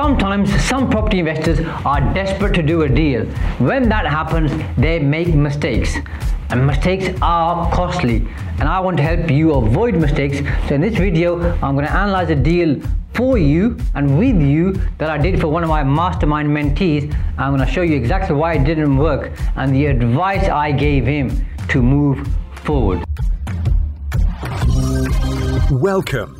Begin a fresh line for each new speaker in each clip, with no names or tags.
Sometimes some property investors are desperate to do a deal. When that happens, they make mistakes. And mistakes are costly. And I want to help you avoid mistakes. So in this video, I'm going to analyze a deal for you and with you that I did for one of my mastermind mentees. I'm going to show you exactly why it didn't work and the advice I gave him to move forward.
Welcome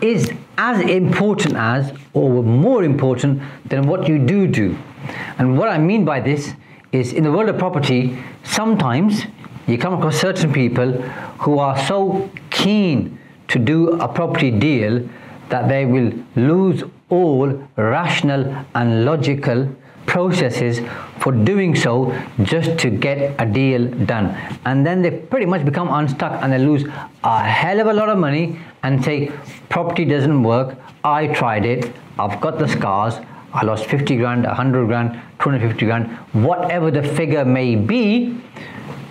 is as important as or more important than what you do do. And what I mean by this is in the world of property, sometimes you come across certain people who are so keen to do a property deal that they will lose all rational and logical processes for doing so just to get a deal done. And then they pretty much become unstuck and they lose a hell of a lot of money and say, property doesn't work. I tried it. I've got the scars. I lost 50 grand, 100 grand, 250 grand, whatever the figure may be,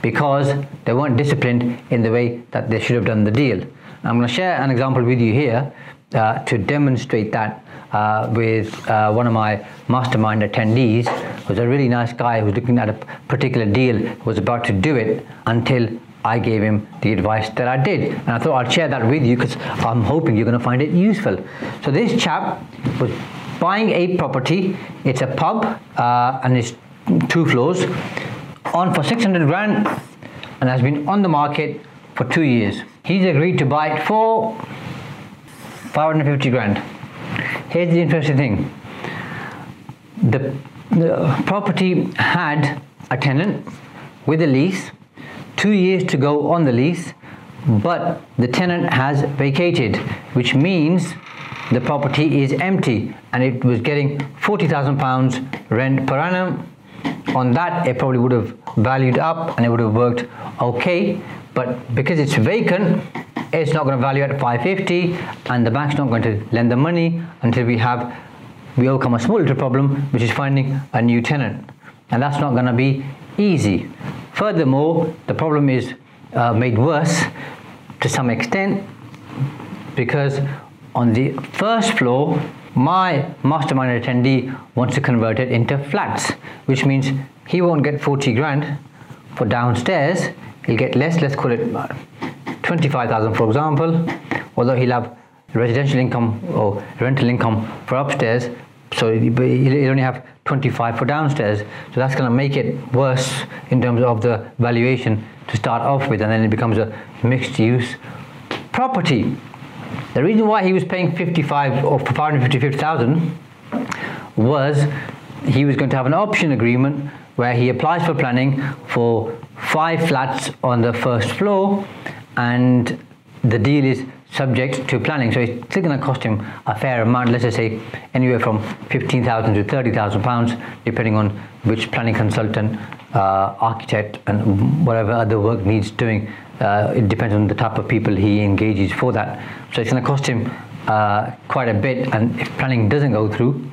because they weren't disciplined in the way that they should have done the deal. I'm going to share an example with you here uh, to demonstrate that uh, with uh, one of my mastermind attendees. Was a really nice guy who was looking at a particular deal, was about to do it until I gave him the advice that I did. And I thought I'd share that with you because I'm hoping you're going to find it useful. So this chap was buying a property. It's a pub uh, and it's two floors on for 600 grand and has been on the market for two years. He's agreed to buy it for 550 grand. Here's the interesting thing. The, the property had a tenant with a lease two years to go on the lease, but the tenant has vacated, which means the property is empty and it was getting 40,000 pounds rent per annum. On that, it probably would have valued up and it would have worked okay, but because it's vacant, it's not going to value at 550 and the bank's not going to lend the money until we have we overcome a small little problem which is finding a new tenant and that's not going to be easy Furthermore, the problem is uh, made worse to some extent because on the first floor, my mastermind attendee wants to convert it into flats, which means he won't get 40 grand for downstairs. He'll get less, let's call it 25,000 for example, although he'll have residential income or rental income for upstairs, so he'll only have 25 for downstairs. So that's going to make it worse in terms of the valuation to start off with, and then it becomes a mixed use property. The reason why he was paying 55 or 555,000 was he was going to have an option agreement where he applies for planning for five flats on the first floor and the deal is subject to planning. So it's still going to cost him a fair amount, let's just say anywhere from 15,000 to 30,000 pounds, depending on which planning consultant, uh, architect, and whatever other work needs doing. Uh, it depends on the type of people he engages for that. So it's going to cost him uh, quite a bit, and if planning doesn't go through,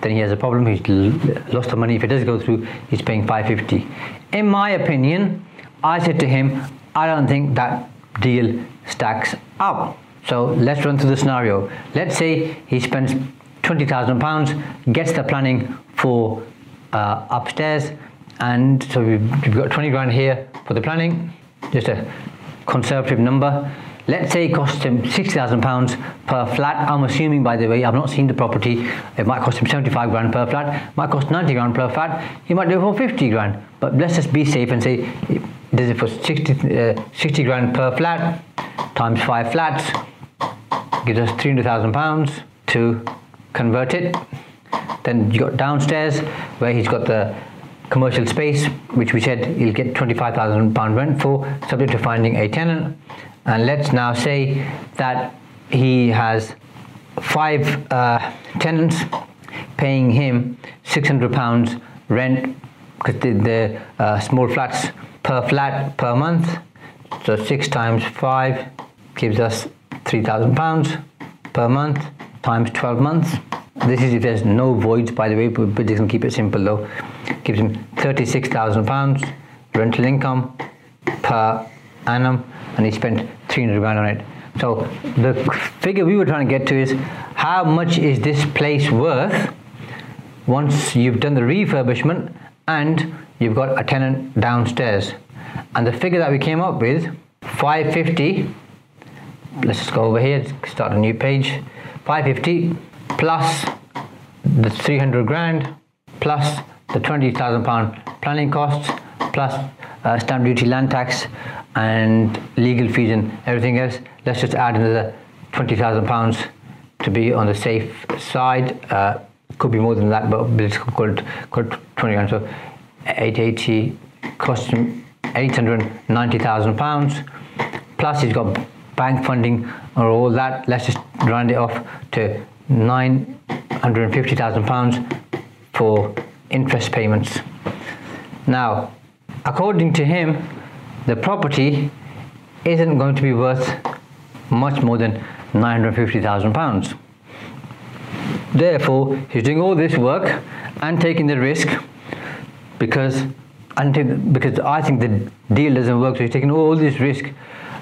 then he has a problem. He's lost the money. If it does go through, he's paying 550. In my opinion, I said to him, I don't think that deal stacks up. So let's run through the scenario. Let's say he spends 20,000 pounds, gets the planning for uh, upstairs, and so we've, we've got 20 grand here for the planning, just a conservative number. Let's say it costs him 60,000 pounds per flat. I'm assuming, by the way, I've not seen the property. It might cost him 75 grand per flat. Might cost 90 grand per flat. He might do it for 50 grand. But let's just be safe and say, does it for 60, uh, 60 grand per flat times five flats gives us 300,000 pounds to convert it. Then you got downstairs where he's got the commercial space, which we said he'll get 25,000 pound rent for, subject to finding a tenant. And let's now say that he has five uh, tenants paying him 600 pounds rent because the, the uh, small flats per flat per month. So six times five gives us 3,000 pounds per month times 12 months. This is if there's no voids, by the way, but just gonna keep it simple though. Gives him 36,000 pounds rental income per annum, and he spent 300 grand on it. So the figure we were trying to get to is how much is this place worth once you've done the refurbishment and you've got a tenant downstairs. And the figure that we came up with, 550. Let's just go over here, start a new page. 550 plus the 300 grand plus the 20,000 pound planning costs plus uh, stamp duty, land tax, and legal fees and everything else. Let's just add another 20,000 pounds to be on the safe side. Uh, could be more than that, but let's call it, call it 20 grand. So 880 cost him 890,000 pounds. Plus he's got bank funding or all that. Let's just round it off to 950,000 pounds for interest payments. Now, according to him, the property isn't going to be worth much more than 950,000 pounds. Therefore, he's doing all this work and taking the risk because because I think the deal doesn't work. So he's taking all this risk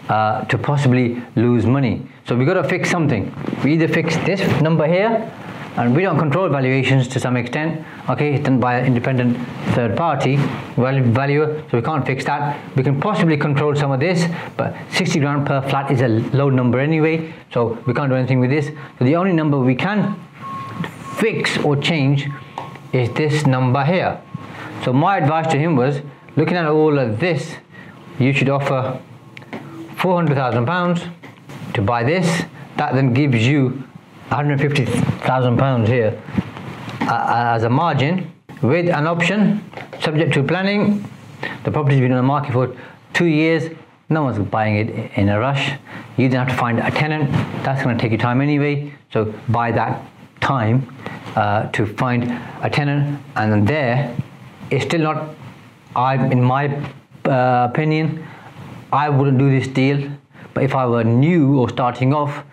uh, to possibly lose money. So we've got to fix something. We either fix this number here and we don't control valuations to some extent okay it's done by an independent third party valuer so we can't fix that we can possibly control some of this but 60 grand per flat is a low number anyway so we can't do anything with this so the only number we can fix or change is this number here so my advice to him was looking at all of this you should offer 400,000 pounds to buy this that then gives you 150,000 pounds here uh, as a margin with an option subject to planning. The property's been on the market for two years. No one's buying it in a rush. You then have to find a tenant. That's going to take you time anyway. So buy that time uh, to find a tenant, and then there, it's still not. I, in my uh, opinion, I wouldn't do this deal. But if I were new or starting off,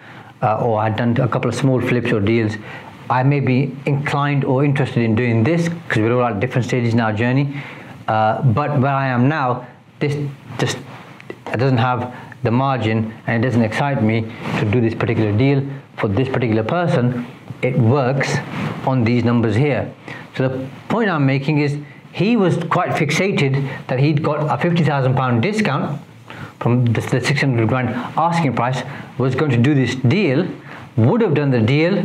uh, or I'd done a couple of small flips or deals, I may be inclined or interested in doing this because we're all at different stages in our journey. Uh, but where I am now, this just it doesn't have the margin and it doesn't excite me to do this particular deal for this particular person. It works on these numbers here. So the point I'm making is he was quite fixated that he'd got a fifty thousand pound discount from the, the 600 grand asking price was going to do this deal would have done the deal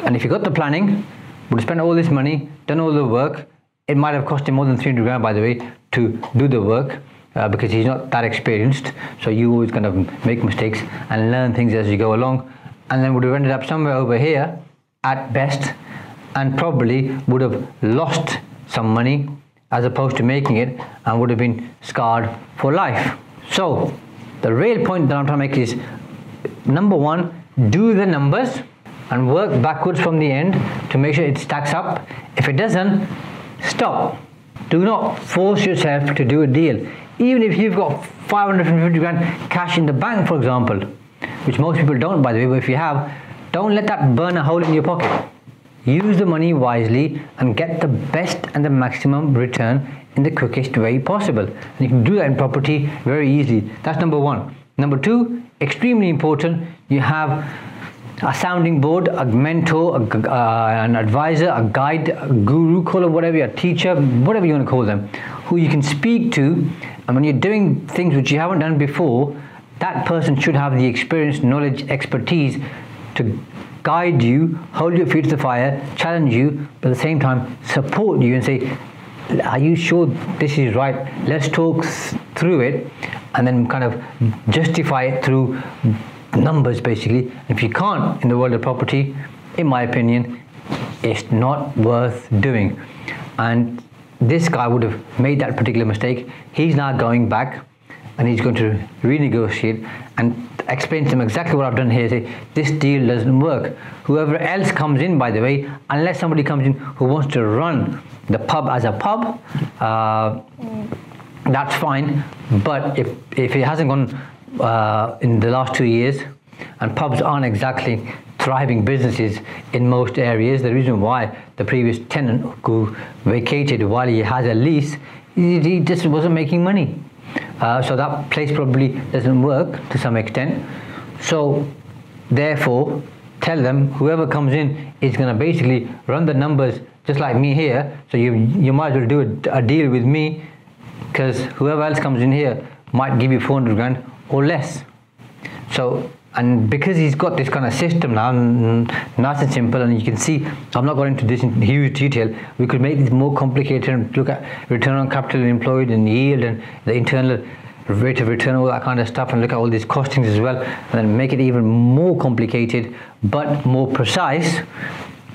and if he got the planning would have spent all this money done all the work it might have cost him more than 300 grand by the way to do the work uh, because he's not that experienced so you always kind of make mistakes and learn things as you go along and then would have ended up somewhere over here at best and probably would have lost some money as opposed to making it and would have been scarred for life so, the real point that I'm trying to make is number one, do the numbers and work backwards from the end to make sure it stacks up. If it doesn't, stop. Do not force yourself to do a deal. Even if you've got 550 grand cash in the bank, for example, which most people don't, by the way, but if you have, don't let that burn a hole in your pocket. Use the money wisely and get the best and the maximum return in the quickest way possible. And you can do that in property very easily. That's number one. Number two, extremely important, you have a sounding board, a mentor, a, uh, an advisor, a guide, a guru, call it whatever, a teacher, whatever you want to call them, who you can speak to. And when you're doing things which you haven't done before, that person should have the experience, knowledge, expertise to guide you, hold your feet to the fire, challenge you, but at the same time support you and say, are you sure this is right? Let's talk through it and then kind of justify it through numbers basically. If you can't in the world of property, in my opinion, it's not worth doing. And this guy would have made that particular mistake. He's now going back and he's going to renegotiate. And explain to them exactly what I've done here. Say this deal doesn't work. Whoever else comes in, by the way, unless somebody comes in who wants to run the pub as a pub, uh, that's fine. But if if it hasn't gone uh, in the last two years, and pubs aren't exactly thriving businesses in most areas. The reason why the previous tenant who vacated while he has a lease, he, just wasn't making money. Uh, so that place probably doesn't work to some extent. So therefore, tell them whoever comes in is going to basically run the numbers just like me here. So you you might as well do a, a deal with me because whoever else comes in here might give you 400 grand or less. So and because he's got this kind of system now, nice and simple, and you can see, I'm not going into this in huge detail. We could make this more complicated and look at return on capital employed and yield and the internal rate of return, all that kind of stuff, and look at all these costings as well, and then make it even more complicated but more precise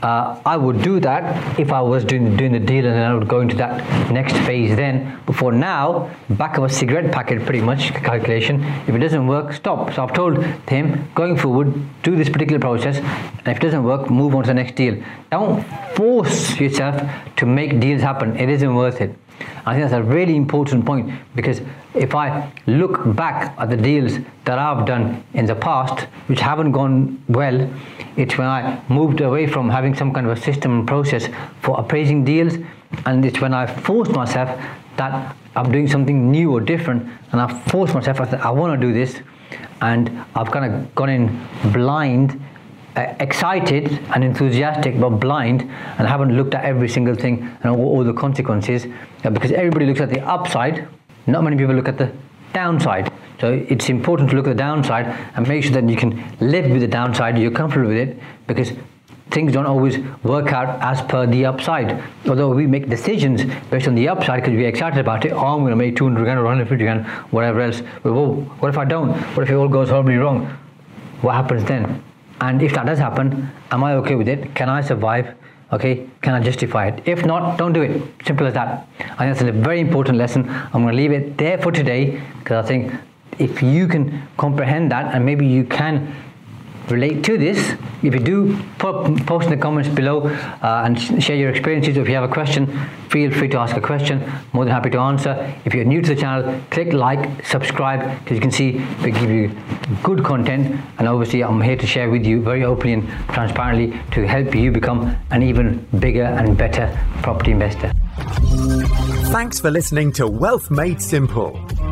uh, I would do that if I was doing, doing the deal and then I would go into that next phase then. But for now, back of a cigarette packet pretty much calculation. If it doesn't work, stop. So I've told him going forward, do this particular process, and if it doesn't work, move on to the next deal. Don't force yourself to make deals happen. It isn't worth it. I think that's a really important point because if I look back at the deals that I've done in the past, which haven't gone well, it's when I moved away from having some kind of a system and process for appraising deals, and it's when I forced myself that I'm doing something new or different, and I forced myself, I said, I want to do this, and I've kind of gone in blind excited and enthusiastic but blind and haven't looked at every single thing and all, all the consequences uh, because everybody looks at the upside not many people look at the downside so it's important to look at the downside and make sure that you can live with the downside you're comfortable with it because things don't always work out as per the upside. Although we make decisions based on the upside because we're excited about it, oh, I'm going to make 200 grand or 150 grand, whatever else. But, what if I don't? What if it all goes horribly wrong? What happens then? And if that does happen, am I okay with it? Can I survive? Okay, can I justify it? If not, don't do it. Simple as that. I think that's a very important lesson. I'm going to leave it there for today because I think if you can comprehend that and maybe you can relate to this, if you do, put, post in the comments below uh, and share your experiences. If you have a question, feel free to ask a question. More than happy to answer. If you're new to the channel, click like, subscribe, because you can see we give you good content. And obviously, I'm here to share with you very openly and transparently to help you become an even bigger and better property investor.
Thanks for listening to Wealth Made Simple.